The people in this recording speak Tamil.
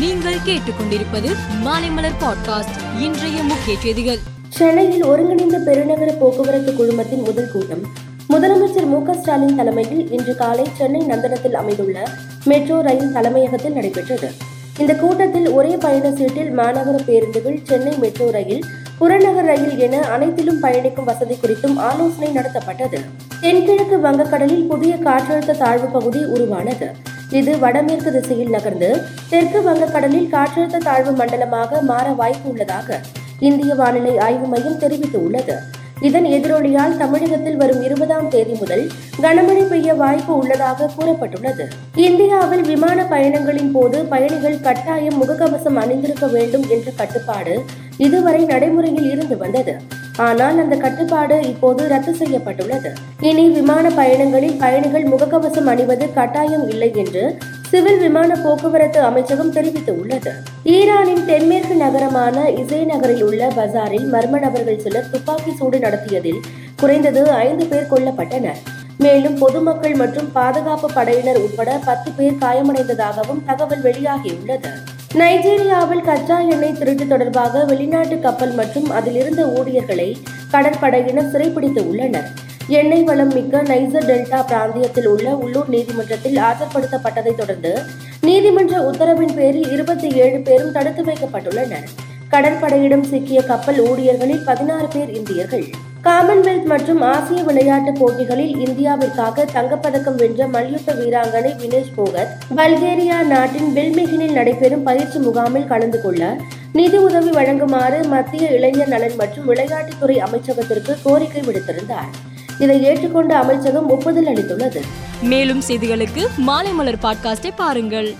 நீங்கள் கேட்டுக்கொண்டிருப்பது மாலைமலர் பாட்காஸ்ட் இன்றைய முக்கிய செய்திகள். சென்னையில் ஒருங்கிணைந்த பெருநகர போக்குவரத்து குழுமத்தின் முதல் கூட்டம். முதலமைச்சர் மு ஸ்டாலின் தலைமையில் இன்று காலை சென்னை நந்தனத்தில் அமைந்துள்ள மெட்ரோ ரயில் தலைமையகத்தில் நடைபெற்றது. இந்த கூட்டத்தில் ஒரே பயண சீட்டில் மாநகர பேருந்துகள் சென்னை மெட்ரோ ரயில் புறநகர் ரயில் என அனைத்திலும் பயணிக்கும் வசதி குறித்தும் ஆலோசனை நடத்தப்பட்டது. தென்கிழக்கு வங்கக்கடலில் புதிய காற்றழுத்த தாழ்வு பகுதி உருவானது. இது வடமேற்கு திசையில் நகர்ந்து தெற்கு வங்கக்கடலில் காற்றழுத்த தாழ்வு மண்டலமாக மாற வாய்ப்பு உள்ளதாக இந்திய வானிலை ஆய்வு மையம் தெரிவித்துள்ளது. இதன் எதிரொலியால் தமிழகத்தில் வரும் இருபதாம் தேதி முதல் கனமழை பெய்ய வாய்ப்பு உள்ளதாக கூறப்பட்டுள்ளது. இந்தியாவில் விமான பயணங்களின் போது பயணிகள் கட்டாயம் முகக்கவசம் அணிந்திருக்க வேண்டும் என்ற கட்டுப்பாடு இதுவரை நடைமுறையில் இருந்து வந்தது. ஆனால் அந்த கட்டுப்பாடு இப்போது ரத்து செய்யப்பட்டுள்ளது. இனி விமான பயணங்களில் பயணிகள் முகக்கவசம் அணிவது கட்டாயம் இல்லை என்று சிவில் விமான போக்குவரத்து அமைச்சகம் தெரிவித்துள்ளது. ஈரானின் தென்மேற்கு நகரமான இசை நகரில் உள்ள பசாரில் மர்ம நபர்கள் சிலர் துப்பாக்கி சூடு நடத்தியதில் குறைந்தது ஐந்து பேர் கொல்லப்பட்டனர். மேலும் பொதுமக்கள் மற்றும் பாதுகாப்பு படையினர் உட்பட பத்து பேர் காயமடைந்ததாகவும் தகவல் வெளியாகியுள்ளது. நைஜீரியாவில் கச்சா எண்ணெய் திருட்டு தொடர்பாக வெளிநாட்டு கப்பல் மற்றும் அதிலிருந்த ஊழியர்களை கடற்படையினர் சிறைப்பிடித்து உள்ளனர். எண்ணெய் வளம் மிக்க நைசர் டெல்டா பிராந்தியத்தில் உள்ள உள்ளூர் நீதிமன்றத்தில் ஆஜர்படுத்தப்பட்டதை தொடர்ந்து நீதிமன்ற உத்தரவின் பேரில் இருபத்தி ஏழு பேரும் தடுத்து வைக்கப்பட்டுள்ளனர். கடற்படையிடம் சிக்கிய கப்பல் ஊழியர்களில் பதினாறு பேர் இந்தியர்கள். காமன்வெல்த் மற்றும் ஆசிய விளையாட்டுப் போட்டிகளில் இந்தியாவிற்காக தங்கப்பதக்கம் வென்ற மல்யுத்த வீராங்கனை வினேஷ் போகத் பல்கேரியா நாட்டின் பில்மிகினில் நடைபெறும் பயிற்சி முகாமில் கலந்து கொள்ள நிதி உதவி வழங்குமாறு மத்திய இளைஞர் நலன் மற்றும் விளையாட்டுத்துறை அமைச்சகத்திற்கு கோரிக்கை விடுத்திருந்தார். இதை ஏற்றுக்கொண்ட அமைச்சகம் ஒப்புதல் அளித்துள்ளது. மேலும் செய்திகளுக்கு மாலை மலர் பாட்காஸ்டை பாருங்கள்.